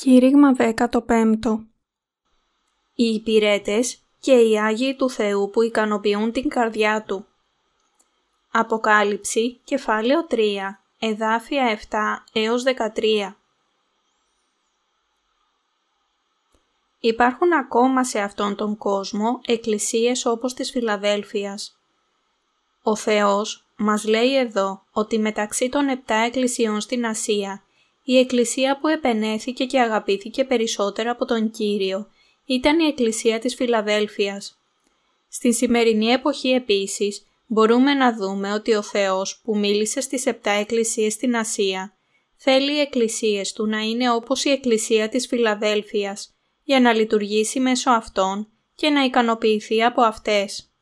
Κήρυγμα 15 Οι υπηρέτες και οι Άγιοι του Θεού που ικανοποιούν την καρδιά Του. Αποκάλυψη, κεφάλαιο 3, εδάφια 7 έως 13. Υπάρχουν ακόμα σε αυτόν τον κόσμο εκκλησίες όπως της Φιλαδέλφειας. Ο Θεός μας λέει εδώ ότι μεταξύ των επτά εκκλησιών στην Ασία η εκκλησία που επενέθηκε και αγαπήθηκε περισσότερο από τον Κύριο ήταν η εκκλησία της Φιλαδέλφειας. Στην σημερινή εποχή επίσης μπορούμε να δούμε ότι ο Θεός που μίλησε στις επτά εκκλησίες στην Ασία θέλει οι εκκλησίες του να είναι όπως η εκκλησία της Φιλαδέλφειας για να λειτουργήσει μέσω αυτών και να ικανοποιηθεί από αυτές.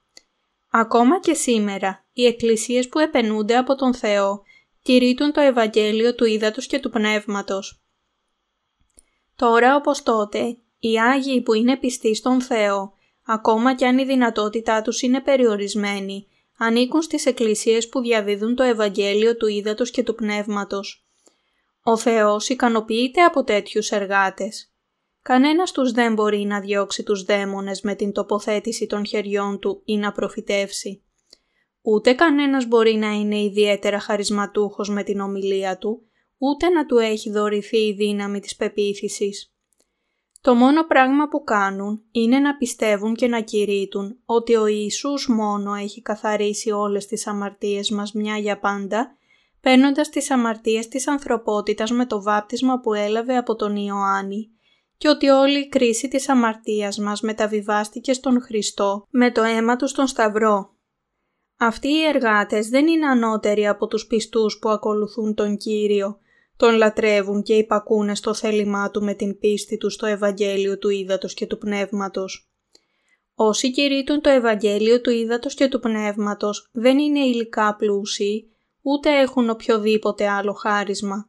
Ακόμα και σήμερα, οι εκκλησίες που επενούνται από τον Θεό κηρύττουν το Ευαγγέλιο του Ήδατος και του Πνεύματος. Τώρα όπως τότε, οι Άγιοι που είναι πιστοί στον Θεό, ακόμα κι αν η δυνατότητά τους είναι περιορισμένη, ανήκουν στις εκκλησίες που διαδίδουν το Ευαγγέλιο του Ήδατος και του Πνεύματος. Ο Θεός ικανοποιείται από τέτοιους εργάτες. Κανένας τους δεν μπορεί να διώξει τους δαίμονες με την τοποθέτηση των χεριών του ή να προφητεύσει. Ούτε κανένας μπορεί να είναι ιδιαίτερα χαρισματούχος με την ομιλία του, ούτε να του έχει δωρηθεί η δύναμη της πεποίθησης. Το μόνο πράγμα που κάνουν είναι να πιστεύουν και να κηρύττουν ότι ο Ιησούς μόνο έχει καθαρίσει όλες τις αμαρτίες μας μια για πάντα, παίρνοντας τις αμαρτίες της ανθρωπότητας με το βάπτισμα που έλαβε από τον Ιωάννη και ότι όλη η κρίση της αμαρτίας μας μεταβιβάστηκε στον Χριστό με το αίμα του στον Σταυρό αυτοί οι εργάτες δεν είναι ανώτεροι από τους πιστούς που ακολουθούν τον Κύριο, τον λατρεύουν και υπακούνε στο θέλημά Του με την πίστη του στο Ευαγγέλιο του Ήδατος και του Πνεύματος. Όσοι κηρύττουν το Ευαγγέλιο του Ήδατος και του Πνεύματος δεν είναι υλικά πλούσιοι, ούτε έχουν οποιοδήποτε άλλο χάρισμα.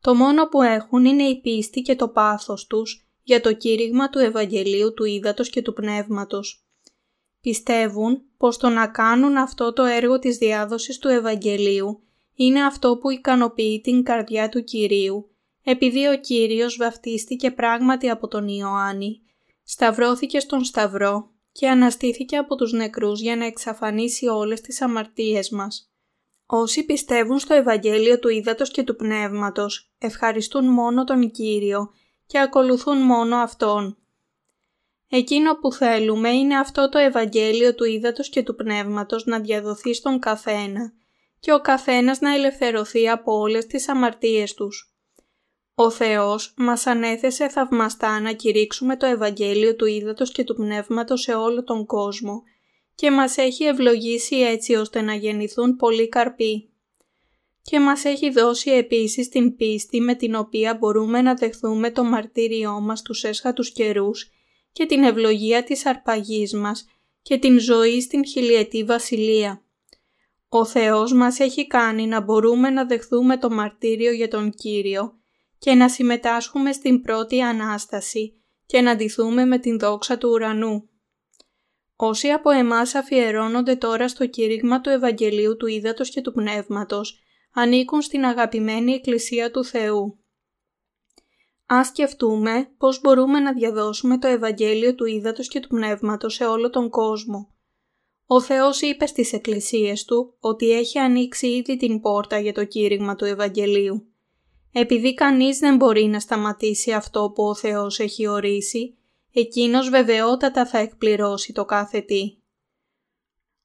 Το μόνο που έχουν είναι η πίστη και το πάθος τους για το κήρυγμα του Ευαγγελίου του Ήδατος και του Πνεύματος. Πιστεύουν πως το να κάνουν αυτό το έργο της διάδοσης του Ευαγγελίου είναι αυτό που ικανοποιεί την καρδιά του Κυρίου, επειδή ο Κύριος βαφτίστηκε πράγματι από τον Ιωάννη, σταυρώθηκε στον Σταυρό και αναστήθηκε από τους νεκρούς για να εξαφανίσει όλες τις αμαρτίες μας. Όσοι πιστεύουν στο Ευαγγέλιο του Ήδατος και του Πνεύματος, ευχαριστούν μόνο τον Κύριο και ακολουθούν μόνο Αυτόν. Εκείνο που θέλουμε είναι αυτό το Ευαγγέλιο του Ήδατος και του Πνεύματος να διαδοθεί στον καθένα και ο καθένας να ελευθερωθεί από όλες τις αμαρτίες τους. Ο Θεός μας ανέθεσε θαυμαστά να κηρύξουμε το Ευαγγέλιο του Ήδατος και του Πνεύματος σε όλο τον κόσμο και μας έχει ευλογήσει έτσι ώστε να γεννηθούν πολλοί καρποί. Και μας έχει δώσει επίσης την πίστη με την οποία μπορούμε να δεχθούμε το μαρτύριό μας τους έσχατους καιρούς και την ευλογία της αρπαγής μας και την ζωή στην χιλιετή βασιλεία. Ο Θεός μας έχει κάνει να μπορούμε να δεχθούμε το μαρτύριο για τον Κύριο και να συμμετάσχουμε στην πρώτη Ανάσταση και να ντυθούμε με την δόξα του ουρανού. Όσοι από εμάς αφιερώνονται τώρα στο κήρυγμα του Ευαγγελίου του Ήδατος και του Πνεύματος, ανήκουν στην αγαπημένη Εκκλησία του Θεού. Ας σκεφτούμε πώς μπορούμε να διαδώσουμε το Ευαγγέλιο του Ήδατος και του Πνεύματος σε όλο τον κόσμο. Ο Θεός είπε στις εκκλησίες Του ότι έχει ανοίξει ήδη την πόρτα για το κήρυγμα του Ευαγγελίου. Επειδή κανείς δεν μπορεί να σταματήσει αυτό που ο Θεός έχει ορίσει, Εκείνος βεβαιότατα θα εκπληρώσει το κάθε τι.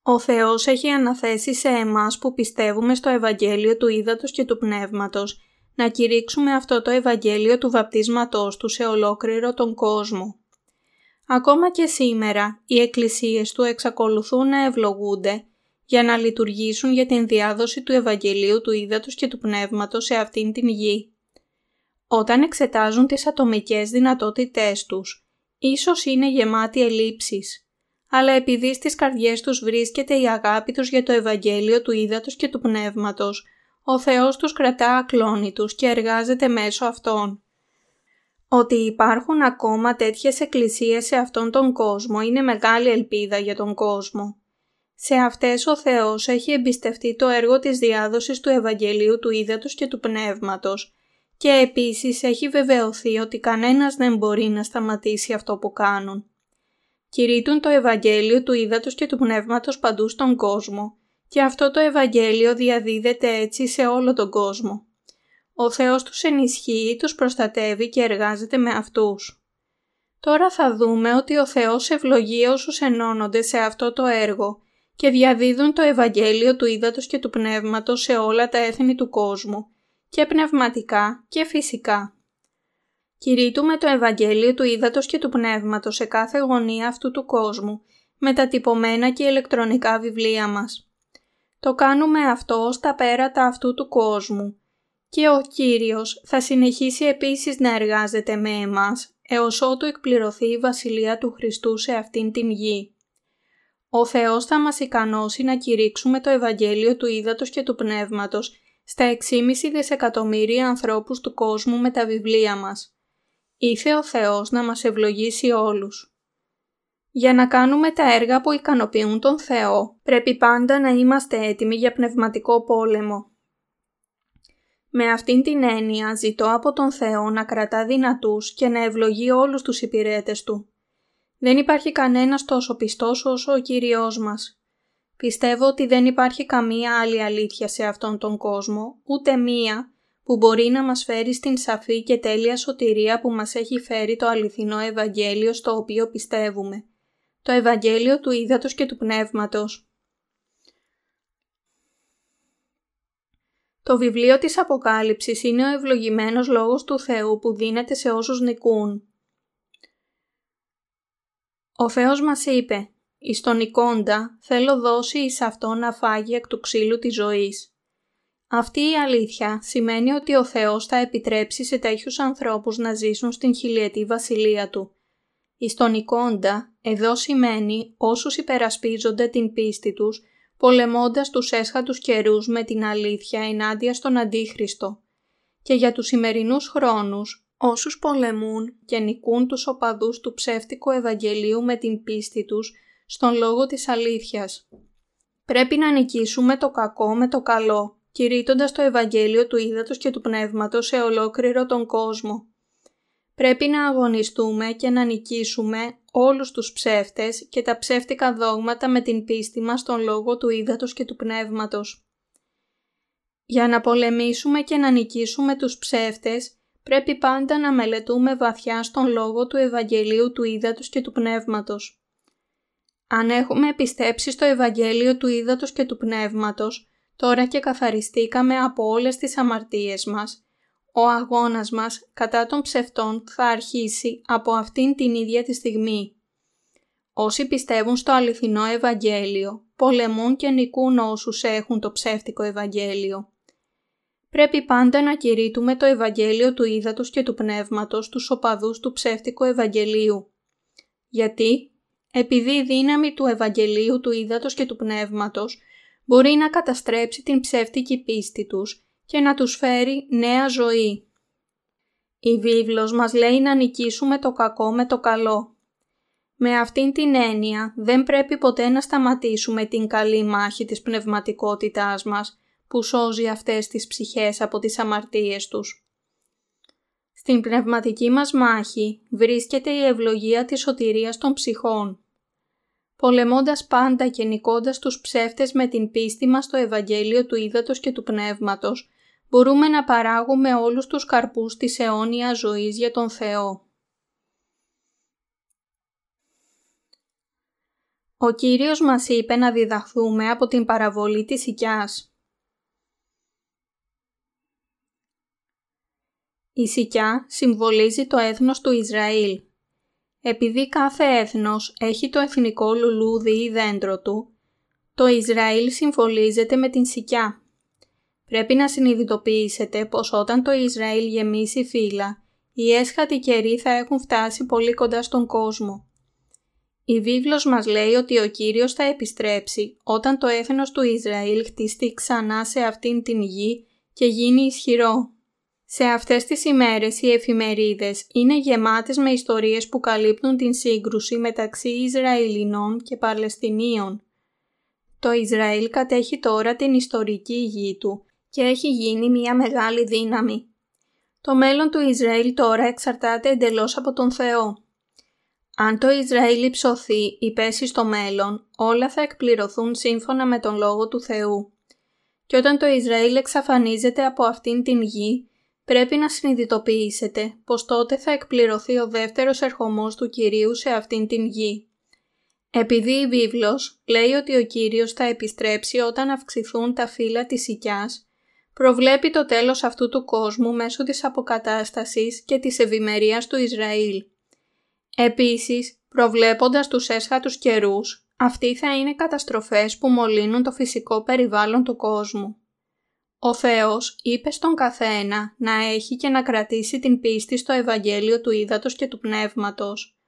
Ο Θεός έχει αναθέσει σε εμάς που πιστεύουμε στο Ευαγγέλιο του Ήδατος και του Πνεύματος να κηρύξουμε αυτό το Ευαγγέλιο του βαπτίσματός του σε ολόκληρο τον κόσμο. Ακόμα και σήμερα οι εκκλησίες του εξακολουθούν να ευλογούνται για να λειτουργήσουν για την διάδοση του Ευαγγελίου του Ήδατος και του Πνεύματος σε αυτήν την γη. Όταν εξετάζουν τις ατομικές δυνατότητές τους, ίσως είναι γεμάτοι ελλείψεις, αλλά επειδή στις καρδιές τους βρίσκεται η αγάπη τους για το Ευαγγέλιο του Ήδατος και του Πνεύματος, ο Θεός τους κρατά ακλόνητους και εργάζεται μέσω αυτών. Ότι υπάρχουν ακόμα τέτοιες εκκλησίες σε αυτόν τον κόσμο είναι μεγάλη ελπίδα για τον κόσμο. Σε αυτές ο Θεός έχει εμπιστευτεί το έργο της διάδοσης του Ευαγγελίου του Ήδατος και του Πνεύματος και επίσης έχει βεβαιωθεί ότι κανένας δεν μπορεί να σταματήσει αυτό που κάνουν. Κηρύττουν το Ευαγγέλιο του Ήδατος και του Πνεύματος παντού στον κόσμο και αυτό το Ευαγγέλιο διαδίδεται έτσι σε όλο τον κόσμο. Ο Θεός τους ενισχύει, τους προστατεύει και εργάζεται με αυτούς. Τώρα θα δούμε ότι ο Θεός ευλογεί όσους ενώνονται σε αυτό το έργο και διαδίδουν το Ευαγγέλιο του Ήδατος και του Πνεύματος σε όλα τα έθνη του κόσμου και πνευματικά και φυσικά. Κηρύττουμε το Ευαγγέλιο του Ήδατος και του Πνεύματος σε κάθε γωνία αυτού του κόσμου με τα τυπωμένα και ηλεκτρονικά βιβλία μας. Το κάνουμε αυτό στα πέρατα αυτού του κόσμου και ο Κύριος θα συνεχίσει επίσης να εργάζεται με εμάς έως ότου εκπληρωθεί η Βασιλεία του Χριστού σε αυτήν την γη. Ο Θεός θα μας ικανώσει να κηρύξουμε το Ευαγγέλιο του Ήδατος και του Πνεύματος στα 6,5 δισεκατομμύρια ανθρώπους του κόσμου με τα βιβλία μας. Ήθε ο Θεός να μας ευλογήσει όλους. Για να κάνουμε τα έργα που ικανοποιούν τον Θεό, πρέπει πάντα να είμαστε έτοιμοι για πνευματικό πόλεμο. Με αυτήν την έννοια ζητώ από τον Θεό να κρατά δυνατούς και να ευλογεί όλους τους υπηρέτες Του. Δεν υπάρχει κανένας τόσο πιστός όσο ο Κύριος μας. Πιστεύω ότι δεν υπάρχει καμία άλλη αλήθεια σε αυτόν τον κόσμο, ούτε μία, που μπορεί να μας φέρει στην σαφή και τέλεια σωτηρία που μας έχει φέρει το αληθινό Ευαγγέλιο στο οποίο πιστεύουμε. Το Ευαγγέλιο του Ήδατος και του Πνεύματος. Το βιβλίο της Αποκάλυψης είναι ο ευλογημένος λόγος του Θεού που δίνεται σε όσους νικούν. Ο Θεός μας είπε «Εις τον εικόντα θέλω δώσει εις αυτό να φάγει εκ του ξύλου της ζωής». Αυτή η αλήθεια σημαίνει ότι ο Θεός θα επιτρέψει σε τέτοιους ανθρώπους να ζήσουν στην χιλιετή βασιλεία Του. Εις τον εικόντα εδώ σημαίνει όσους υπερασπίζονται την πίστη τους πολεμώντας τους έσχατους καιρούς με την αλήθεια ενάντια στον Αντίχριστο. Και για τους σημερινούς χρόνους, όσους πολεμούν και νικούν τους οπαδούς του ψεύτικου Ευαγγελίου με την πίστη τους στον λόγο της αλήθειας. Πρέπει να νικήσουμε το κακό με το καλό, κηρύττοντας το Ευαγγέλιο του Ήδατος και του Πνεύματος σε ολόκληρο τον κόσμο. Πρέπει να αγωνιστούμε και να νικήσουμε όλους τους ψεύτες και τα ψεύτικα δόγματα με την πίστη μας στον λόγο του ύδατος και του πνεύματος. Για να πολεμήσουμε και να νικήσουμε τους ψεύτες, πρέπει πάντα να μελετούμε βαθιά στον λόγο του Ευαγγελίου του ύδατος και του πνεύματος. Αν έχουμε πιστέψει στο Ευαγγέλιο του ύδατος και του πνεύματος, τώρα και καθαριστήκαμε από όλες τις αμαρτίες μας, ο αγώνας μας κατά των ψευτών θα αρχίσει από αυτήν την ίδια τη στιγμή. Όσοι πιστεύουν στο αληθινό Ευαγγέλιο, πολεμούν και νικούν όσους έχουν το ψεύτικο Ευαγγέλιο. Πρέπει πάντα να κηρύττουμε το Ευαγγέλιο του Ήδατος και του Πνεύματος τους οπαδούς του ψεύτικου Ευαγγελίου. Γιατί; Επειδή η δύναμη του Ευαγγελίου του Ήδατος και του Πνεύματος μπορεί να καταστρέψει την ψεύτικη πίστη τους και να τους φέρει νέα ζωή. Η βίβλος μας λέει να νικήσουμε το κακό με το καλό. Με αυτήν την έννοια δεν πρέπει ποτέ να σταματήσουμε την καλή μάχη της πνευματικότητάς μας που σώζει αυτές τις ψυχές από τις αμαρτίες τους. Στην πνευματική μας μάχη βρίσκεται η ευλογία της σωτηρίας των ψυχών. Πολεμώντας πάντα και νικώντας τους ψεύτες με την πίστη μας στο Ευαγγέλιο του Ήδατος και του Πνεύματος, μπορούμε να παράγουμε όλους τους καρπούς της αιώνιας ζωής για τον Θεό. Ο Κύριος μας είπε να διδαχθούμε από την παραβολή της οικιάς. Η σικιά συμβολίζει το έθνος του Ισραήλ. Επειδή κάθε έθνος έχει το εθνικό λουλούδι ή δέντρο του, το Ισραήλ συμβολίζεται με την σικιά. Πρέπει να συνειδητοποιήσετε πως όταν το Ισραήλ γεμίσει φύλλα, οι έσχατοι καιροί θα έχουν φτάσει πολύ κοντά στον κόσμο. Η βίβλος μας λέει ότι ο Κύριος θα επιστρέψει όταν το έθνος του Ισραήλ χτιστεί ξανά σε αυτήν την γη και γίνει ισχυρό. Σε αυτές τις ημέρες οι εφημερίδες είναι γεμάτες με ιστορίες που καλύπτουν την σύγκρουση μεταξύ Ισραηλινών και Παλαιστινίων. Το Ισραήλ κατέχει τώρα την ιστορική γη του και έχει γίνει μια μεγάλη δύναμη. Το μέλλον του Ισραήλ τώρα εξαρτάται εντελώς από τον Θεό. Αν το Ισραήλ υψωθεί ή πέσει στο μέλλον, όλα θα εκπληρωθούν σύμφωνα με τον Λόγο του Θεού. Και όταν το Ισραήλ εξαφανίζεται από αυτήν την γη, πρέπει να συνειδητοποιήσετε πως τότε θα εκπληρωθεί ο δεύτερος ερχομός του Κυρίου σε αυτήν την γη. Επειδή η βίβλος λέει ότι ο Κύριος θα επιστρέψει όταν αυξηθούν τα φύλλα της οικιάς, προβλέπει το τέλος αυτού του κόσμου μέσω της αποκατάστασης και της ευημερίας του Ισραήλ. Επίσης, προβλέποντας τους έσχατους καιρούς, αυτοί θα είναι καταστροφές που μολύνουν το φυσικό περιβάλλον του κόσμου. Ο Θεός είπε στον καθένα να έχει και να κρατήσει την πίστη στο Ευαγγέλιο του Ήδατος και του Πνεύματος.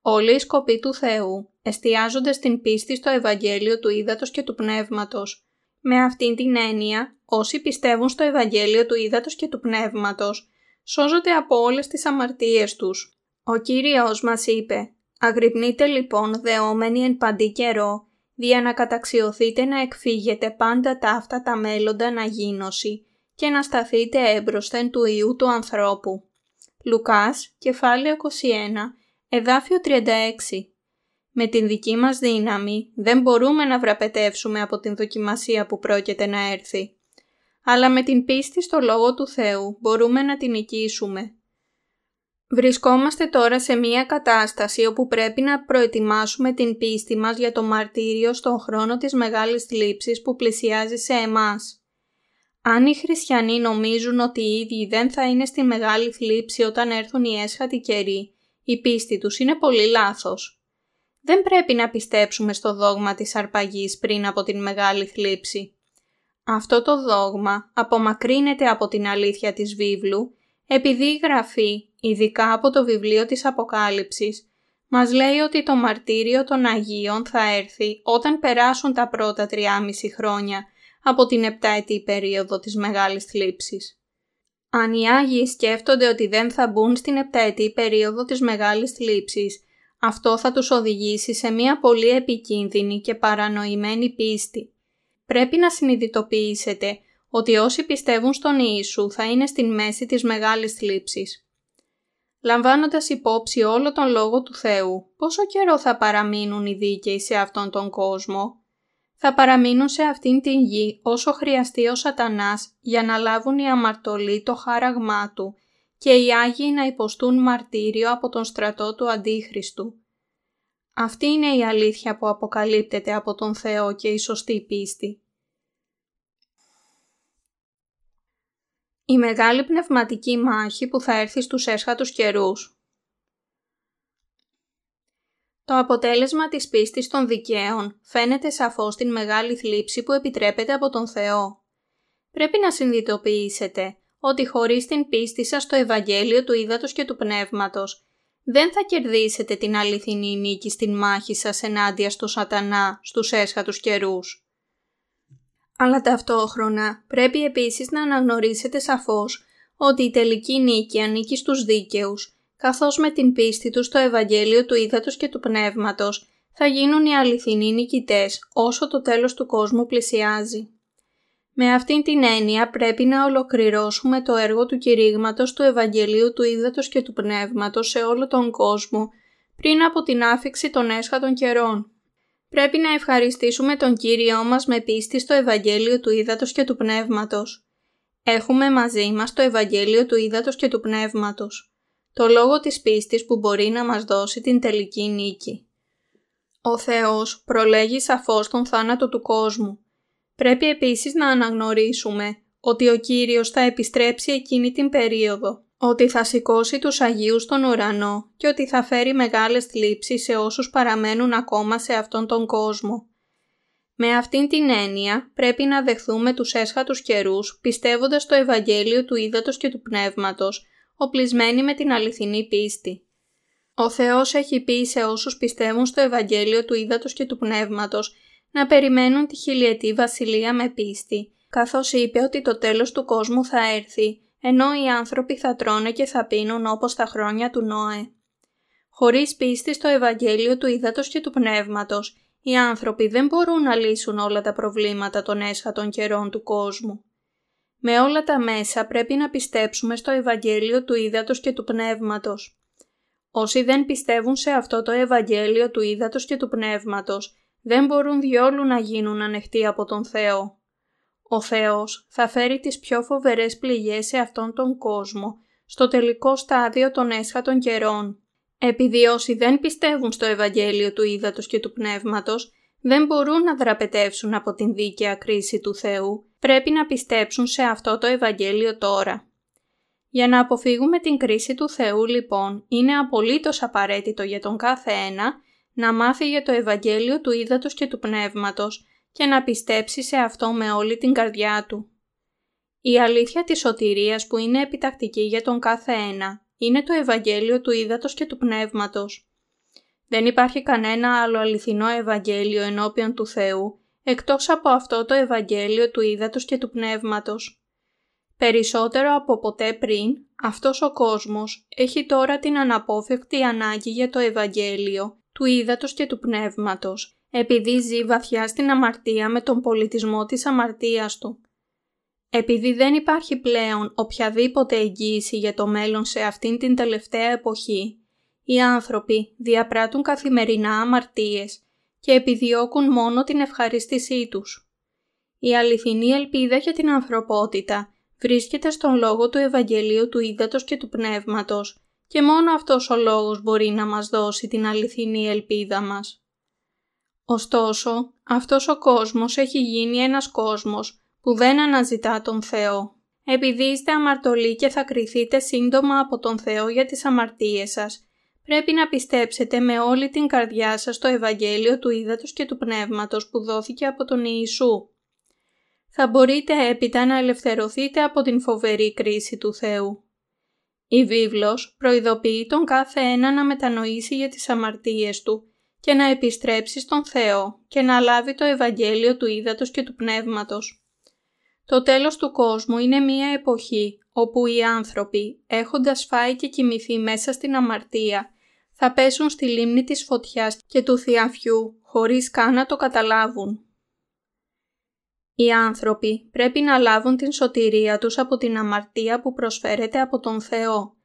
Όλοι οι σκοποί του Θεού εστιάζονται στην πίστη στο Ευαγγέλιο του Ήδατος και του Πνεύματος. Με αυτήν την έννοια, όσοι πιστεύουν στο Ευαγγέλιο του Ήδατος και του Πνεύματος, σώζονται από όλες τις αμαρτίες τους. Ο Κύριος μας είπε «Αγρυπνείτε λοιπόν δεόμενοι εν παντή καιρό δια να καταξιωθείτε να εκφύγετε πάντα τα αυτά τα μέλλοντα να γίνωση και να σταθείτε έμπροσθεν του Ιού του ανθρώπου. Λουκάς, κεφάλαιο 21, εδάφιο 36 Με την δική μας δύναμη δεν μπορούμε να βραπετεύσουμε από την δοκιμασία που πρόκειται να έρθει. Αλλά με την πίστη στο Λόγο του Θεού μπορούμε να την νικήσουμε Βρισκόμαστε τώρα σε μια κατάσταση όπου πρέπει να προετοιμάσουμε την πίστη μας για το μαρτύριο στον χρόνο της μεγάλης θλίψης που πλησιάζει σε εμάς. Αν οι χριστιανοί νομίζουν ότι οι ίδιοι δεν θα είναι στη μεγάλη θλίψη όταν έρθουν οι έσχατοι καιροί, η πίστη τους είναι πολύ λάθος. Δεν πρέπει να πιστέψουμε στο δόγμα της αρπαγής πριν από την μεγάλη θλίψη. Αυτό το δόγμα απομακρύνεται από την αλήθεια της βίβλου επειδή η Γραφή ειδικά από το βιβλίο της Αποκάλυψης, μας λέει ότι το μαρτύριο των Αγίων θα έρθει όταν περάσουν τα πρώτα τριάμιση χρόνια από την επτάετη περίοδο της Μεγάλης Θλίψης. Αν οι Άγιοι σκέφτονται ότι δεν θα μπουν στην επτάετη περίοδο της Μεγάλης Θλίψης, αυτό θα τους οδηγήσει σε μια πολύ επικίνδυνη και παρανοημένη πίστη. Πρέπει να συνειδητοποιήσετε ότι όσοι πιστεύουν στον Ιησού θα είναι στην μέση της Μεγάλης Θλίψης λαμβάνοντας υπόψη όλο τον Λόγο του Θεού, πόσο καιρό θα παραμείνουν οι δίκαιοι σε αυτόν τον κόσμο; Θα παραμείνουν σε αυτήν την γη όσο χρειαστεί ο σατανάς για να λάβουν οι αμαρτωλοί το χάραγμά του και οι Άγιοι να υποστούν μαρτύριο από τον στρατό του Αντίχριστου. Αυτή είναι η αλήθεια που αποκαλύπτεται από τον Θεό και η σωστή πίστη. Η μεγάλη πνευματική μάχη που θα έρθει στους έσχατους καιρούς. Το αποτέλεσμα της πίστης των δικαίων φαίνεται σαφώς στην μεγάλη θλίψη που επιτρέπεται από τον Θεό. Πρέπει να συνειδητοποιήσετε ότι χωρίς την πίστη σας στο Ευαγγέλιο του Ήδατος και του Πνεύματος δεν θα κερδίσετε την αληθινή νίκη στην μάχη σας ενάντια στο σατανά στους έσχατους καιρούς. Αλλά ταυτόχρονα πρέπει επίσης να αναγνωρίσετε σαφώς ότι η τελική νίκη ανήκει στους δίκαιους, καθώς με την πίστη τους στο Ευαγγέλιο του Ήδατος και του Πνεύματος θα γίνουν οι αληθινοί νικητές όσο το τέλος του κόσμου πλησιάζει. Με αυτήν την έννοια πρέπει να ολοκληρώσουμε το έργο του κηρύγματος του Ευαγγελίου του Ήδατος και του Πνεύματος σε όλο τον κόσμο πριν από την άφηξη των έσχατων καιρών. Πρέπει να ευχαριστήσουμε τον Κύριό μας με πίστη στο Ευαγγέλιο του Ήδατος και του Πνεύματος. Έχουμε μαζί μας το Ευαγγέλιο του Ήδατος και του Πνεύματος, το λόγο της πίστης που μπορεί να μας δώσει την τελική νίκη. Ο Θεός προλέγει σαφώς τον θάνατο του κόσμου. Πρέπει επίσης να αναγνωρίσουμε ότι ο Κύριος θα επιστρέψει εκείνη την περίοδο ότι θα σηκώσει τους Αγίους στον ουρανό και ότι θα φέρει μεγάλες θλίψεις σε όσους παραμένουν ακόμα σε αυτόν τον κόσμο. Με αυτήν την έννοια πρέπει να δεχθούμε τους έσχατους καιρούς πιστεύοντας στο Ευαγγέλιο του Ήδατος και του Πνεύματος, οπλισμένοι με την αληθινή πίστη. Ο Θεός έχει πει σε όσους πιστεύουν στο Ευαγγέλιο του Ήδατος και του Πνεύματος να περιμένουν τη χιλιετή βασιλεία με πίστη, καθώς είπε ότι το τέλος του κόσμου θα έρθει ενώ οι άνθρωποι θα τρώνε και θα πίνουν όπως τα χρόνια του Νόε. Χωρίς πίστη στο Ευαγγέλιο του Ήδατος και του Πνεύματος, οι άνθρωποι δεν μπορούν να λύσουν όλα τα προβλήματα των έσχατων καιρών του κόσμου. Με όλα τα μέσα πρέπει να πιστέψουμε στο Ευαγγέλιο του Ήδατος και του Πνεύματος. Όσοι δεν πιστεύουν σε αυτό το Ευαγγέλιο του Ήδατος και του Πνεύματος, δεν μπορούν διόλου να γίνουν ανοιχτοί από τον Θεό. Ο Θεός θα φέρει τις πιο φοβερές πληγές σε αυτόν τον κόσμο, στο τελικό στάδιο των έσχατων καιρών. Επειδή όσοι δεν πιστεύουν στο Ευαγγέλιο του Ήδατος και του Πνεύματος, δεν μπορούν να δραπετεύσουν από την δίκαια κρίση του Θεού, πρέπει να πιστέψουν σε αυτό το Ευαγγέλιο τώρα. Για να αποφύγουμε την κρίση του Θεού λοιπόν, είναι απολύτως απαραίτητο για τον κάθε ένα να μάθει για το Ευαγγέλιο του Ήδατος και του Πνεύματος και να πιστέψει σε αυτό με όλη την καρδιά του. Η αλήθεια της σωτηρίας που είναι επιτακτική για τον κάθε ένα είναι το Ευαγγέλιο του Ήδατος και του Πνεύματος. Δεν υπάρχει κανένα άλλο αληθινό Ευαγγέλιο ενώπιον του Θεού εκτός από αυτό το Ευαγγέλιο του Ήδατος και του Πνεύματος. Περισσότερο από ποτέ πριν, αυτός ο κόσμος έχει τώρα την αναπόφευκτη ανάγκη για το Ευαγγέλιο του Ήδατος και του Πνεύματος, επειδή ζει βαθιά στην αμαρτία με τον πολιτισμό της αμαρτίας του. Επειδή δεν υπάρχει πλέον οποιαδήποτε εγγύηση για το μέλλον σε αυτήν την τελευταία εποχή, οι άνθρωποι διαπράττουν καθημερινά αμαρτίες και επιδιώκουν μόνο την ευχαρίστησή τους. Η αληθινή ελπίδα για την ανθρωπότητα βρίσκεται στον λόγο του Ευαγγελίου του Ήδατος και του Πνεύματος και μόνο αυτός ο λόγος μπορεί να μας δώσει την αληθινή ελπίδα μας. Ωστόσο, αυτός ο κόσμος έχει γίνει ένας κόσμος που δεν αναζητά τον Θεό. Επειδή είστε αμαρτωλοί και θα κριθείτε σύντομα από τον Θεό για τις αμαρτίες σας, πρέπει να πιστέψετε με όλη την καρδιά σας το Ευαγγέλιο του Ήδατος και του Πνεύματος που δόθηκε από τον Ιησού. Θα μπορείτε έπειτα να ελευθερωθείτε από την φοβερή κρίση του Θεού. Η βίβλος προειδοποιεί τον κάθε ένα να μετανοήσει για τις αμαρτίες του και να επιστρέψει στον Θεό και να λάβει το Ευαγγέλιο του Ήδατος και του Πνεύματος. Το τέλος του κόσμου είναι μία εποχή όπου οι άνθρωποι, έχοντας φάει και κοιμηθεί μέσα στην αμαρτία, θα πέσουν στη λίμνη της φωτιάς και του θειαφιού χωρίς καν να το καταλάβουν. Οι άνθρωποι πρέπει να λάβουν την σωτηρία τους από την αμαρτία που προσφέρεται από τον Θεό.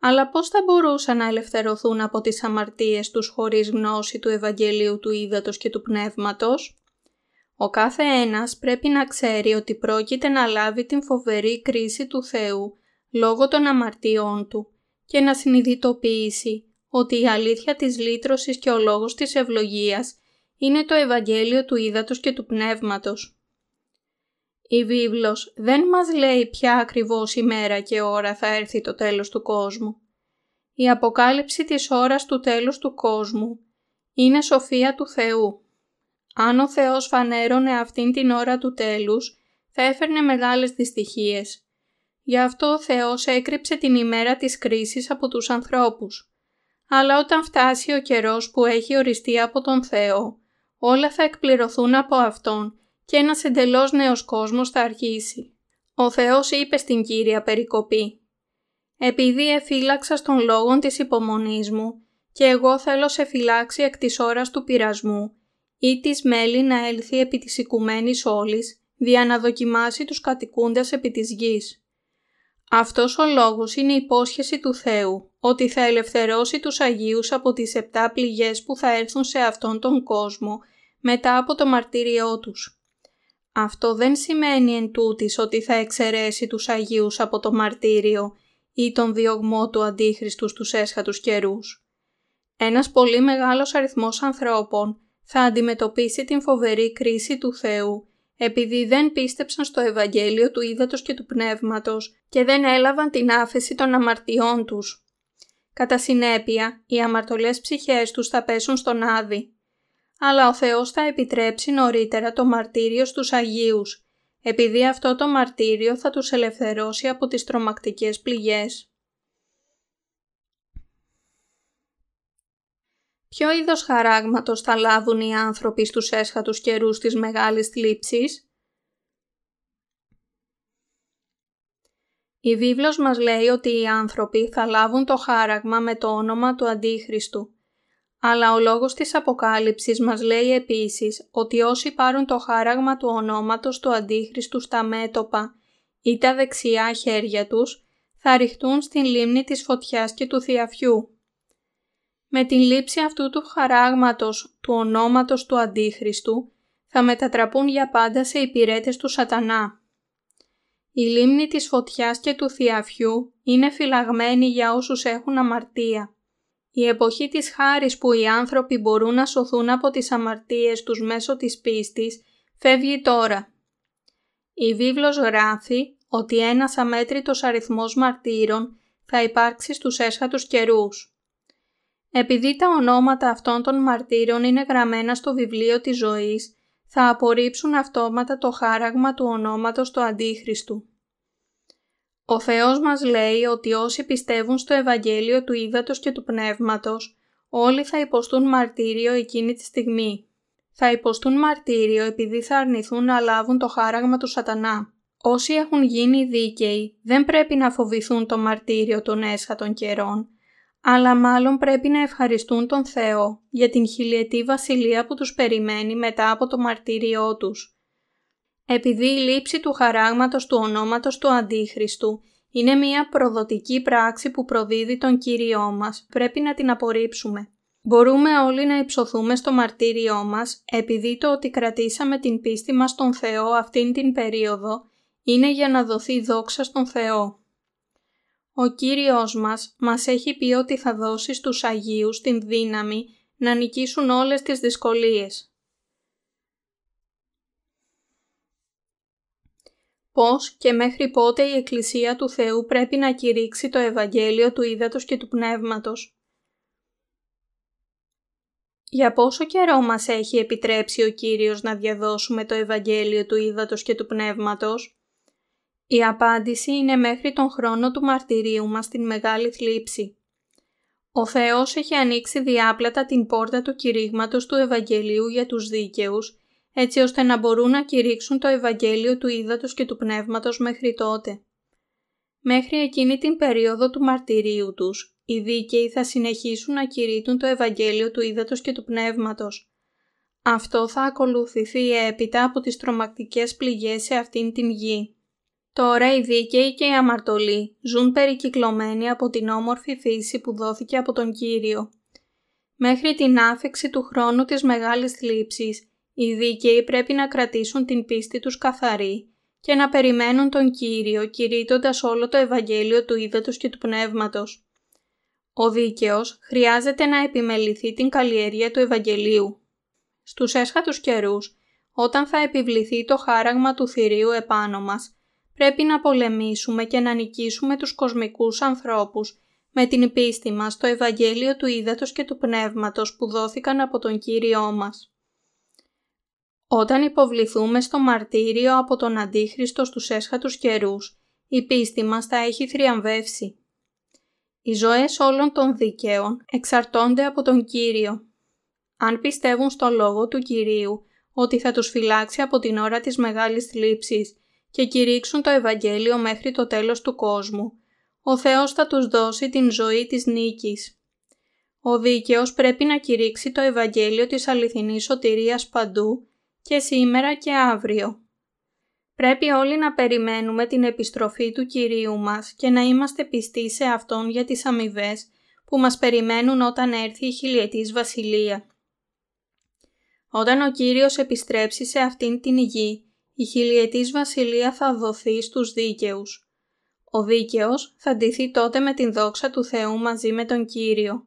Αλλά πώς θα μπορούσαν να ελευθερωθούν από τις αμαρτίες τους χωρίς γνώση του Ευαγγελίου του Ήδατος και του Πνεύματος; Ο κάθε ένας πρέπει να ξέρει ότι πρόκειται να λάβει την φοβερή κρίση του Θεού λόγω των αμαρτιών του και να συνειδητοποιήσει ότι η αλήθεια της λύτρωσης και ο λόγος της ευλογίας είναι το Ευαγγέλιο του Ήδατος και του Πνεύματος. Η βίβλος δεν μας λέει ποια ακριβώς ημέρα και ώρα θα έρθει το τέλος του κόσμου. Η αποκάλυψη της ώρας του τέλους του κόσμου είναι σοφία του Θεού. Αν ο Θεός φανέρωνε αυτήν την ώρα του τέλους, θα έφερνε μεγάλες δυστυχίες. Γι' αυτό ο Θεός έκρυψε την ημέρα της κρίσης από τους ανθρώπους. Αλλά όταν φτάσει ο καιρός που έχει οριστεί από τον Θεό, όλα θα εκπληρωθούν από Αυτόν και ένας εντελώς νέος κόσμος θα αρχίσει. Ο Θεός είπε στην Κύρια περικοπή «Επειδή εφύλαξα στον λόγον της υπομονής μου και εγώ θέλω σε φυλάξει εκ της ώρας του πειρασμού ή της μέλη να έλθει επί της οικουμένης όλης, δια να δοκιμάσει τους κατοικούντας επί της γης. Αυτός ο λόγος είναι η υπόσχεση του Θεού, ότι θα ελευθερώσει τους Αγίους από τις επτά πληγές που θα έρθουν σε αυτόν τον κόσμο μετά από το μαρτύριό τους. Αυτό δεν σημαίνει εν τούτης ότι θα εξαιρέσει τους Αγίους από το μαρτύριο ή τον διωγμό του Αντίχριστους στους έσχατους καιρούς. Ένας πολύ μεγάλος αριθμός ανθρώπων θα αντιμετωπίσει την φοβερή κρίση του Θεού επειδή δεν πίστεψαν στο Ευαγγέλιο του Ήδατος και του Πνεύματος και δεν έλαβαν την άφεση των αμαρτιών τους. Κατά συνέπεια, οι αμαρτωλές ψυχές τους θα πέσουν στον Άδη. Αλλά ο Θεός θα επιτρέψει νωρίτερα το μαρτύριο στους Αγίους, επειδή αυτό το μαρτύριο θα τους ελευθερώσει από τις τρομακτικές πληγές. Ποιο είδος χαράγματος θα λάβουν οι άνθρωποι στους έσχατους καιρούς της μεγάλης θλίψης; Η βίβλος μας λέει ότι οι άνθρωποι θα λάβουν το χάραγμα με το όνομα του Αντίχριστου. Αλλά ο λόγος της Αποκάλυψης μας λέει επίσης ότι όσοι πάρουν το χάραγμα του ονόματος του Αντίχριστου στα μέτωπα ή τα δεξιά χέρια τους θα ρηχτούν στην λίμνη της φωτιάς και του θειαφιού. Με την λήψη αυτού του χαράγματος του ονόματος του Αντίχριστου θα μετατραπούν για πάντα σε υπηρέτες του σατανά. Η λίμνη της φωτιάς και του θειαφιού είναι φυλαγμένη για όσους έχουν αμαρτία. Η εποχή της χάρης που οι άνθρωποι μπορούν να σωθούν από τις αμαρτίες τους μέσω της πίστης φεύγει τώρα. Η βίβλος γράφει ότι ένας αμέτρητος αριθμός μαρτύρων θα υπάρξει στους έσχατους καιρούς. Επειδή τα ονόματα αυτών των μαρτύρων είναι γραμμένα στο βιβλίο της ζωής, θα απορρίψουν αυτόματα το χάραγμα του ονόματος του Αντίχριστου. Ο Θεός μας λέει ότι όσοι πιστεύουν στο Ευαγγέλιο του Ήδατος και του Πνεύματος, όλοι θα υποστούν μαρτύριο εκείνη τη στιγμή. Θα υποστούν μαρτύριο επειδή θα αρνηθούν να λάβουν το χάραγμα του σατανά. Όσοι έχουν γίνει δίκαιοι δεν πρέπει να φοβηθούν το μαρτύριο των έσχατων καιρών, αλλά μάλλον πρέπει να ευχαριστούν τον Θεό για την χιλιετή βασιλεία που τους περιμένει μετά από το μαρτύριό τους. Επειδή η λήψη του χαράγματος του ονόματος του Αντίχριστου είναι μια προδοτική πράξη που προδίδει τον Κύριό μας, πρέπει να την απορρίψουμε. Μπορούμε όλοι να υψωθούμε στο μαρτύριό μας επειδή το ότι κρατήσαμε την πίστη μας στον Θεό αυτήν την περίοδο είναι για να δοθεί δόξα στον Θεό. Ο Κύριος μας μας έχει πει ότι θα δώσει στους Αγίους την δύναμη να νικήσουν όλες τις δυσκολίες. Πώς και μέχρι πότε η Εκκλησία του Θεού πρέπει να κηρύξει το Ευαγγέλιο του Ήδατος και του Πνεύματος. Για πόσο καιρό μας έχει επιτρέψει ο Κύριος να διαδώσουμε το Ευαγγέλιο του Ήδατος και του Πνεύματος; Η απάντηση είναι μέχρι τον χρόνο του μαρτυρίου μας την μεγάλη θλίψη. Ο Θεός έχει ανοίξει διάπλατα την πόρτα του κηρύγματος του Ευαγγελίου για τους δίκαιους, έτσι ώστε να μπορούν να κηρύξουν το Ευαγγέλιο του Ήδατος και του Πνεύματος μέχρι τότε. Μέχρι εκείνη την περίοδο του μαρτυρίου τους, οι δίκαιοι θα συνεχίσουν να κηρύττουν το Ευαγγέλιο του Ήδατος και του Πνεύματος. Αυτό θα ακολουθηθεί έπειτα από τις τρομακτικές πληγές σε αυτήν την γη. Τώρα οι δίκαιοι και οι αμαρτωλοί ζουν περικυκλωμένοι από την όμορφη φύση που δόθηκε από τον Κύριο. Μέχρι την άφεξη του χρόνου της μεγάλης θλίψης, οι δίκαιοι πρέπει να κρατήσουν την πίστη τους καθαρή και να περιμένουν τον Κύριο κηρύττοντας όλο το Ευαγγέλιο του Ήδατος και του Πνεύματος. Ο δίκαιος χρειάζεται να επιμεληθεί την καλλιέργεια του Ευαγγελίου. Στους έσχατους καιρούς, όταν θα επιβληθεί το χάραγμα του θηρίου επάνω μας, πρέπει να πολεμήσουμε και να νικήσουμε τους κοσμικούς ανθρώπους με την πίστη μας στο Ευαγγέλιο του Ήδατος και του Πνεύματος που δόθηκαν από τον Κύριό μας. Όταν υποβληθούμε στο μαρτύριο από τον Αντίχριστο στους έσχατους καιρούς, η πίστη μας θα έχει θριαμβεύσει. Οι ζωές όλων των δικαίων εξαρτώνται από τον Κύριο. Αν πιστεύουν στο Λόγο του Κυρίου ότι θα τους φυλάξει από την ώρα της μεγάλης θλίψης και κηρύξουν το Ευαγγέλιο μέχρι το τέλος του κόσμου, ο Θεός θα τους δώσει την ζωή της νίκης. Ο δίκαιος πρέπει να κηρύξει το Ευαγγέλιο της αληθινής σωτηρίας παντού και σήμερα και αύριο. Πρέπει όλοι να περιμένουμε την επιστροφή του Κυρίου μας και να είμαστε πιστοί σε Αυτόν για τις αμοιβές που μας περιμένουν όταν έρθει η χιλιετής βασιλεία. Όταν ο Κύριος επιστρέψει σε αυτήν την γη, η χιλιετής βασιλεία θα δοθεί στους δίκαιους. Ο δίκαιος θα ντυθεί τότε με την δόξα του Θεού μαζί με τον Κύριο.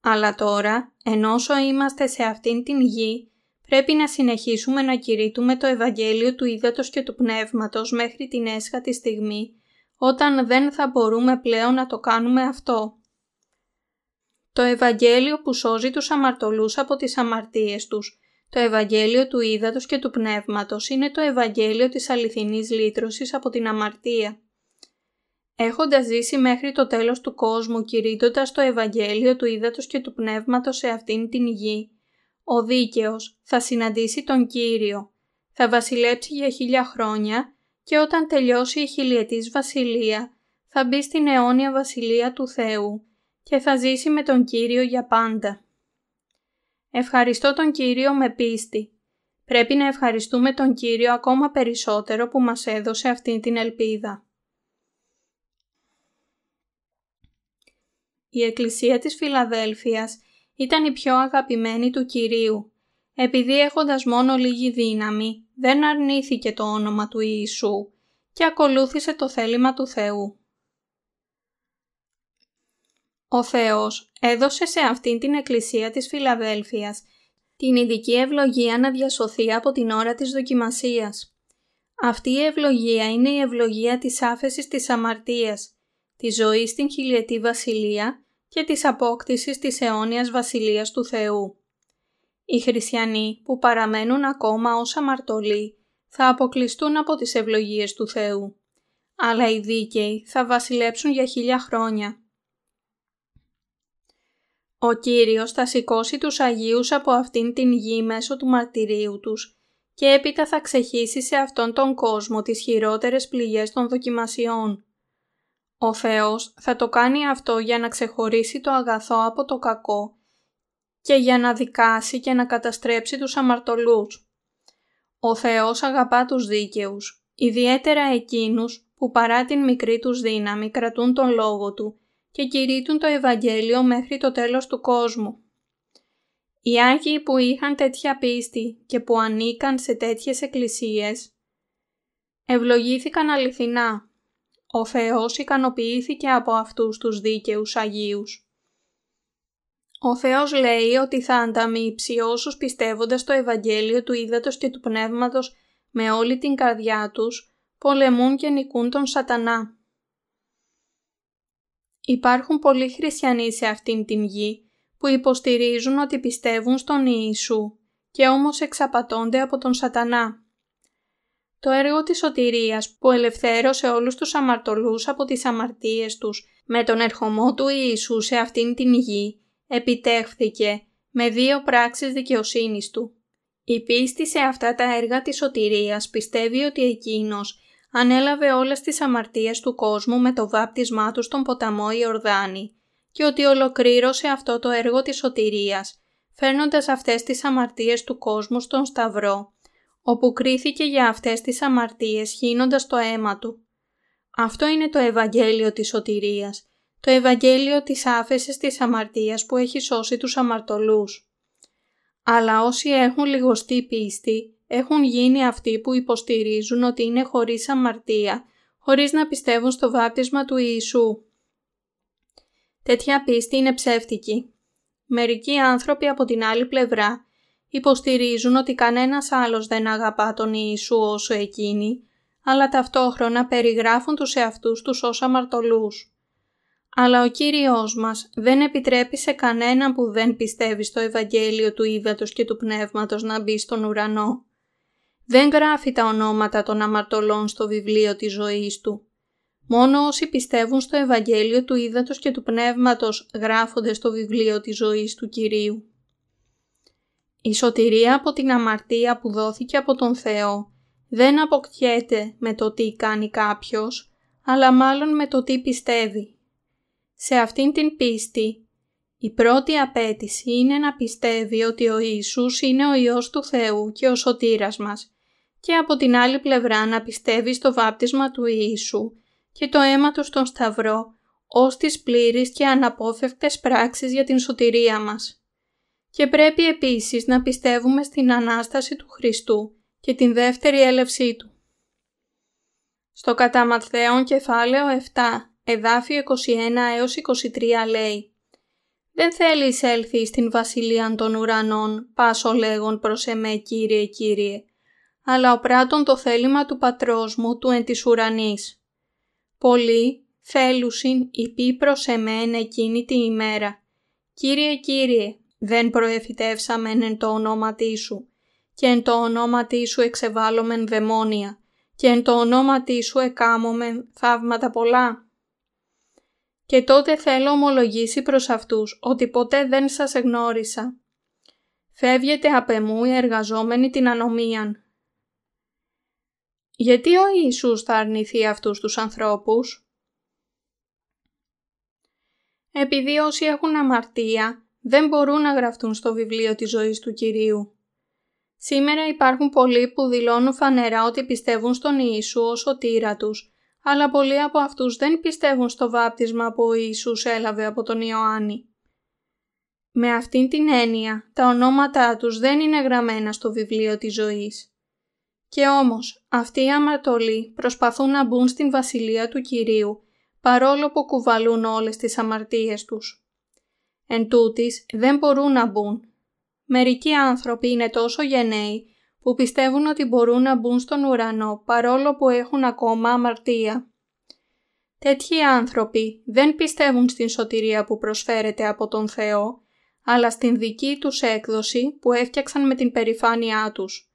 Αλλά τώρα, ενώ είμαστε σε αυτήν την γη, πρέπει να συνεχίσουμε να κηρύττουμε το Ευαγγέλιο του Ήδατος και του Πνεύματος μέχρι την έσχατη στιγμή, όταν δεν θα μπορούμε πλέον να το κάνουμε αυτό. Το Ευαγγέλιο που σώζει τους αμαρτωλούς από τις αμαρτίες τους το Ευαγγέλιο του Ήδατος και του Πνεύματος είναι το Ευαγγέλιο της αληθινής λύτρωσης από την αμαρτία. Έχοντας ζήσει μέχρι το τέλος του κόσμου κηρύττοντας το Ευαγγέλιο του Ήδατος και του Πνεύματος σε αυτήν την γη, ο δίκαιος θα συναντήσει τον Κύριο, θα βασιλέψει για χίλια χρόνια και όταν τελειώσει η χιλιετής βασιλεία θα μπει στην αιώνια βασιλεία του Θεού και θα ζήσει με τον Κύριο για πάντα. Ευχαριστώ τον Κύριο με πίστη. πρέπει να ευχαριστούμε τον Κύριο ακόμα περισσότερο που μας έδωσε αυτή την ελπίδα. Η Εκκλησία της Φιλαδέλφειας ήταν η πιο αγαπημένη του Κυρίου, επειδή έχοντας μόνο λίγη δύναμη δεν αρνήθηκε το όνομα του Ιησού και ακολούθησε το θέλημα του Θεού. Ο Θεός έδωσε σε αυτήν την εκκλησία της Φιλαδέλφειας την ειδική ευλογία να διασωθεί από την ώρα της δοκιμασίας. Αυτή η ευλογία είναι η ευλογία της άφεσης της αμαρτίας, της ζωής στην χιλιετή βασιλεία και της απόκτησης της αιώνιας βασιλείας του Θεού. Οι χριστιανοί που παραμένουν ακόμα ως αμαρτωλοί θα αποκλειστούν από τις ευλογίες του Θεού, αλλά οι δίκαιοι θα βασιλέψουν για χίλια χρόνια. Ο Κύριος θα σηκώσει τους Αγίους από αυτήν την γη μέσω του μαρτυρίου τους και έπειτα θα ξεχύσει σε αυτόν τον κόσμο τις χειρότερες πληγές των δοκιμασιών. Ο Θεός θα το κάνει αυτό για να ξεχωρίσει το αγαθό από το κακό και για να δικάσει και να καταστρέψει τους αμαρτωλούς. Ο Θεός αγαπά τους δίκαιους, ιδιαίτερα εκείνους που παρά την μικρή τους δύναμη κρατούν τον λόγο Του και κηρύττουν το Ευαγγέλιο μέχρι το τέλος του κόσμου. Οι Άγιοι που είχαν τέτοια πίστη και που ανήκαν σε τέτοιες εκκλησίες ευλογήθηκαν αληθινά. Ο Θεός ικανοποιήθηκε από αυτούς τους δίκαιους Αγίους. Ο Θεός λέει ότι θα ανταμείψει όσους πιστεύοντας το Ευαγγέλιο του Ήδατος και του Πνεύματος με όλη την καρδιά τους, πολεμούν και νικούν τον σατανά. Υπάρχουν πολλοί χριστιανοί σε αυτήν την γη που υποστηρίζουν ότι πιστεύουν στον Ιησού και όμως εξαπατώνται από τον σατανά. Το έργο της σωτηρίας που ελευθέρωσε όλους τους αμαρτωλούς από τις αμαρτίες τους με τον ερχομό του Ιησού σε αυτήν την γη επιτέχθηκε με δύο πράξεις δικαιοσύνης του. Η πίστη σε αυτά τα έργα της σωτηρίας πιστεύει ότι εκείνος ανέλαβε όλες τις αμαρτίες του κόσμου με το βάπτισμά τους στον ποταμό Ιορδάνη και ότι ολοκλήρωσε αυτό το έργο της σωτηρίας, φέρνοντας αυτές τις αμαρτίες του κόσμου στον Σταυρό, όπου κρίθηκε για αυτές τις αμαρτίες χύνοντας το αίμα του. Αυτό είναι το Ευαγγέλιο της σωτηρίας, το Ευαγγέλιο της άφεσης της αμαρτίας που έχει σώσει τους αμαρτωλούς. Αλλά όσοι έχουν λιγοστή πίστη, έχουν γίνει αυτοί που υποστηρίζουν ότι είναι χωρίς αμαρτία, χωρίς να πιστεύουν στο βάπτισμα του Ιησού. Τέτοια πίστη είναι ψεύτικη. Μερικοί άνθρωποι από την άλλη πλευρά υποστηρίζουν ότι κανένας άλλος δεν αγαπά τον Ιησού όσο εκείνοι, αλλά ταυτόχρονα περιγράφουν τους εαυτούς τους ως αμαρτωλούς. Αλλά ο Κύριος μας δεν επιτρέπει σε κανέναν που δεν πιστεύει στο Ευαγγέλιο του Ήδατος και του Πνεύματος να μπει στον ουρανό δεν γράφει τα ονόματα των αμαρτωλών στο βιβλίο της ζωής του. Μόνο όσοι πιστεύουν στο Ευαγγέλιο του Ήδατος και του Πνεύματος γράφονται στο βιβλίο της ζωής του Κυρίου. Η σωτηρία από την αμαρτία που δόθηκε από τον Θεό δεν αποκτιέται με το τι κάνει κάποιος, αλλά μάλλον με το τι πιστεύει. Σε αυτήν την πίστη, η πρώτη απέτηση είναι να πιστεύει ότι ο Ιησούς είναι ο Υιός του Θεού και ο σωτήρας μας και από την άλλη πλευρά να πιστεύει στο βάπτισμα του Ιησού και το αίμα του στον Σταυρό ως τις πλήρεις και αναπόφευκτες πράξεις για την σωτηρία μας. Και πρέπει επίσης να πιστεύουμε στην Ανάσταση του Χριστού και την δεύτερη έλευσή Του. Στο κατά Ματθαίον κεφάλαιο 7, εδάφιο 21 έως 23 λέει «Δεν θέλει εισέλθει στην βασιλεία των ουρανών, πάσο λέγον προς εμέ Κύριε, Κύριε, αλλά ο πράτων το θέλημα του πατρός μου του εν της ουρανής. Πολλοί θέλουσιν υπή προς εμέν εκείνη τη ημέρα. Κύριε, Κύριε, δεν προεφητεύσαμεν εν το ονόματί σου και εν το ονόματί σου εξεβάλλομεν δαιμόνια και εν το ονόματί σου εκάμωμεν θαύματα πολλά. Και τότε θέλω ομολογήσει προς αυτούς ότι ποτέ δεν σας εγνώρισα. Φεύγετε απ' εμού οι εργαζόμενοι την ανομίαν γιατί ο Ιησούς θα αρνηθεί αυτούς τους ανθρώπους; Επειδή όσοι έχουν αμαρτία δεν μπορούν να γραφτούν στο βιβλίο της ζωής του Κυρίου. Σήμερα υπάρχουν πολλοί που δηλώνουν φανερά ότι πιστεύουν στον Ιησού ως σωτήρα τους, αλλά πολλοί από αυτούς δεν πιστεύουν στο βάπτισμα που ο Ιησούς έλαβε από τον Ιωάννη. Με αυτήν την έννοια, τα ονόματά τους δεν είναι γραμμένα στο βιβλίο της ζωής. Και όμως, αυτοί οι αμαρτωλοί προσπαθούν να μπουν στην βασιλεία του Κυρίου, παρόλο που κουβαλούν όλες τις αμαρτίες τους. Εν τούτης, δεν μπορούν να μπουν. Μερικοί άνθρωποι είναι τόσο γενναίοι που πιστεύουν ότι μπορούν να μπουν στον ουρανό παρόλο που έχουν ακόμα αμαρτία. Τέτοιοι άνθρωποι δεν πιστεύουν στην σωτηρία που προσφέρεται από τον Θεό, αλλά στην δική τους έκδοση που έφτιαξαν με την περηφάνειά τους.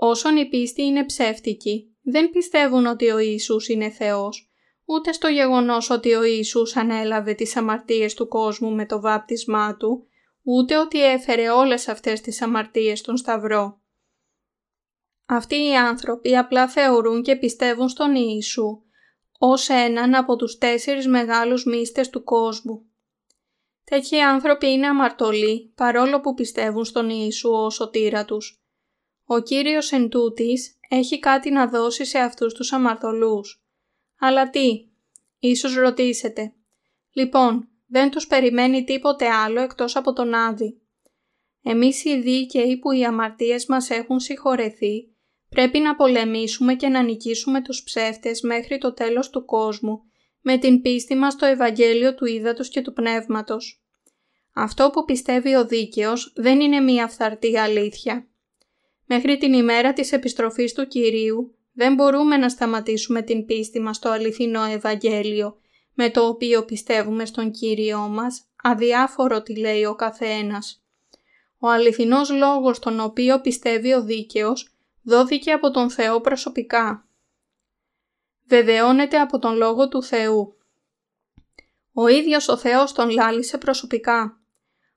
Όσον η πίστη είναι ψεύτικη, δεν πιστεύουν ότι ο Ιησούς είναι Θεός, ούτε στο γεγονός ότι ο Ιησούς ανέλαβε τις αμαρτίες του κόσμου με το βάπτισμά Του, ούτε ότι έφερε όλες αυτές τις αμαρτίες στον Σταυρό. Αυτοί οι άνθρωποι απλά θεωρούν και πιστεύουν στον Ιησού ως έναν από τους τέσσερις μεγάλους μύστες του κόσμου. Τέτοιοι άνθρωποι είναι αμαρτωλοί παρόλο που πιστεύουν στον Ιησού ως σωτήρα τους. Ο Κύριος εν τούτης έχει κάτι να δώσει σε αυτούς τους αμαρτωλούς. Αλλά τι, ίσως ρωτήσετε. Λοιπόν, δεν τους περιμένει τίποτε άλλο εκτός από τον Άδη. Εμείς οι δίκαιοι που οι αμαρτίες μας έχουν συγχωρεθεί, πρέπει να πολεμήσουμε και να νικήσουμε τους ψεύτες μέχρι το τέλος του κόσμου, με την πίστη μας στο Ευαγγέλιο του Ήδατος και του Πνεύματος. Αυτό που πιστεύει ο δίκαιος δεν είναι μία φθαρτή αλήθεια. Μέχρι την ημέρα της επιστροφής του Κυρίου δεν μπορούμε να σταματήσουμε την πίστη μας στο αληθινό Ευαγγέλιο, με το οποίο πιστεύουμε στον Κύριό μας, αδιάφορο τι λέει ο καθένας. Ο αληθινός λόγος τον οποίο πιστεύει ο δίκαιος δόθηκε από τον Θεό προσωπικά. Βεβαιώνεται από τον Λόγο του Θεού. Ο ίδιος ο Θεός τον λάλησε προσωπικά.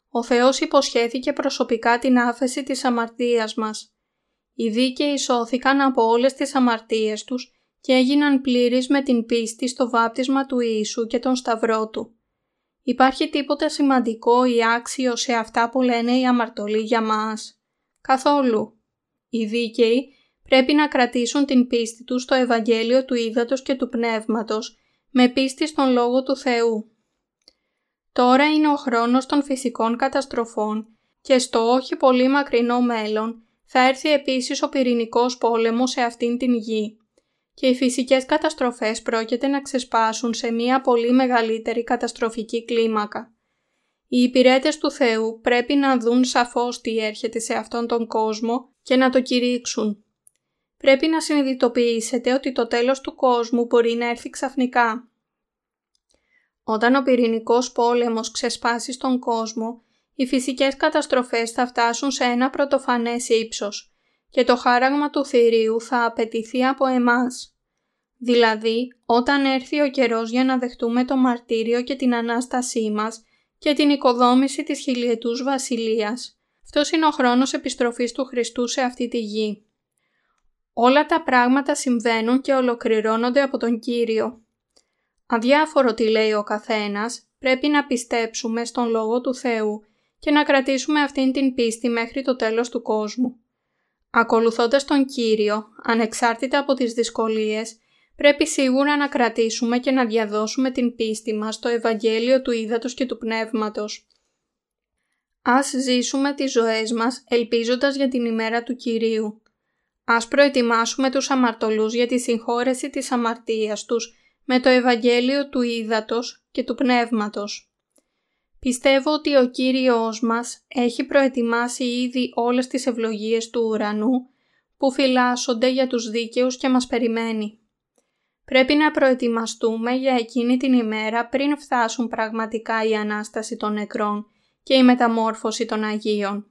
Ο Θεός υποσχέθηκε προσωπικά την άφεση της αμαρτίας μας. Οι δίκαιοι σώθηκαν από όλες τις αμαρτίες τους και έγιναν πλήρεις με την πίστη στο βάπτισμα του Ιησού και τον Σταυρό Του. Υπάρχει τίποτα σημαντικό ή άξιο σε αυτά που λένε οι αμαρτωλοί για μας; Καθόλου. Οι δίκαιοι πρέπει να κρατήσουν την πίστη τους στο Ευαγγέλιο του Ήδατος και του Πνεύματος με πίστη στον Λόγο του Θεού. Τώρα είναι ο χρόνος των φυσικών καταστροφών και στο όχι πολύ μακρινό μέλλον θα έρθει επίσης ο πυρηνικός πόλεμος σε αυτήν την γη και οι φυσικές καταστροφές πρόκειται να ξεσπάσουν σε μία πολύ μεγαλύτερη καταστροφική κλίμακα. Οι υπηρέτες του Θεού πρέπει να δουν σαφώς τι έρχεται σε αυτόν τον κόσμο και να το κηρύξουν. Πρέπει να συνειδητοποιήσετε ότι το τέλος του κόσμου μπορεί να έρθει ξαφνικά. Όταν ο πυρηνικός πόλεμος ξεσπάσει στον κόσμο, οι φυσικές καταστροφές θα φτάσουν σε ένα πρωτοφανές ύψος και το χάραγμα του θηρίου θα απαιτηθεί από εμάς. Δηλαδή, όταν έρθει ο καιρός για να δεχτούμε το μαρτύριο και την Ανάστασή μας και την οικοδόμηση της χιλιετούς βασιλείας. Αυτός είναι ο χρόνος επιστροφής του Χριστού σε αυτή τη γη. Όλα τα πράγματα συμβαίνουν και ολοκληρώνονται από τον Κύριο. Αδιάφορο τι λέει ο καθένας, πρέπει να πιστέψουμε στον Λόγο του Θεού και να κρατήσουμε αυτήν την πίστη μέχρι το τέλος του κόσμου. Ακολουθώντας τον Κύριο, ανεξάρτητα από τις δυσκολίες, πρέπει σίγουρα να κρατήσουμε και να διαδώσουμε την πίστη μας στο Ευαγγέλιο του Ήδατος και του Πνεύματος. Ας ζήσουμε τις ζωές μας ελπίζοντας για την ημέρα του Κυρίου. Ας προετοιμάσουμε τους αμαρτωλούς για τη συγχώρεση της αμαρτίας τους με το Ευαγγέλιο του Ήδατος και του Πνεύματος. Πιστεύω ότι ο Κύριος μας έχει προετοιμάσει ήδη όλες τις ευλογίες του ουρανού που φυλάσσονται για τους δίκαιους και μας περιμένει. Πρέπει να προετοιμαστούμε για εκείνη την ημέρα πριν φτάσουν πραγματικά η Ανάσταση των νεκρών και η μεταμόρφωση των Αγίων.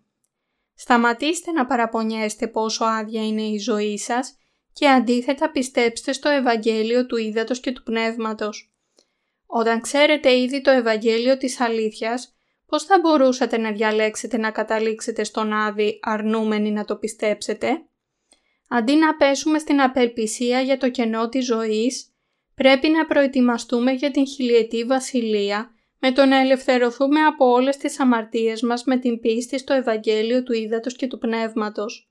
Σταματήστε να παραπονιέστε πόσο άδεια είναι η ζωή σας και αντίθετα πιστέψτε στο Ευαγγέλιο του Ήδατος και του Πνεύματος. Όταν ξέρετε ήδη το Ευαγγέλιο της αλήθειας, πώς θα μπορούσατε να διαλέξετε να καταλήξετε στον Άδη αρνούμενοι να το πιστέψετε; Αντί να πέσουμε στην απελπισία για το κενό της ζωής, πρέπει να προετοιμαστούμε για την χιλιετή βασιλεία με το να ελευθερωθούμε από όλες τις αμαρτίες μας με την πίστη στο Ευαγγέλιο του Ήδατος και του Πνεύματος.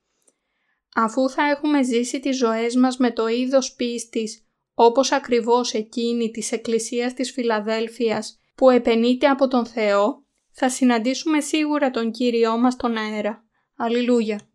Αφού θα έχουμε ζήσει τις ζωές μας με το είδος πίστης, όπως ακριβώς εκείνη της Εκκλησίας της Φιλαδέλφειας που επενείται από τον Θεό, θα συναντήσουμε σίγουρα τον Κύριό μας τον αέρα. Αλληλούια!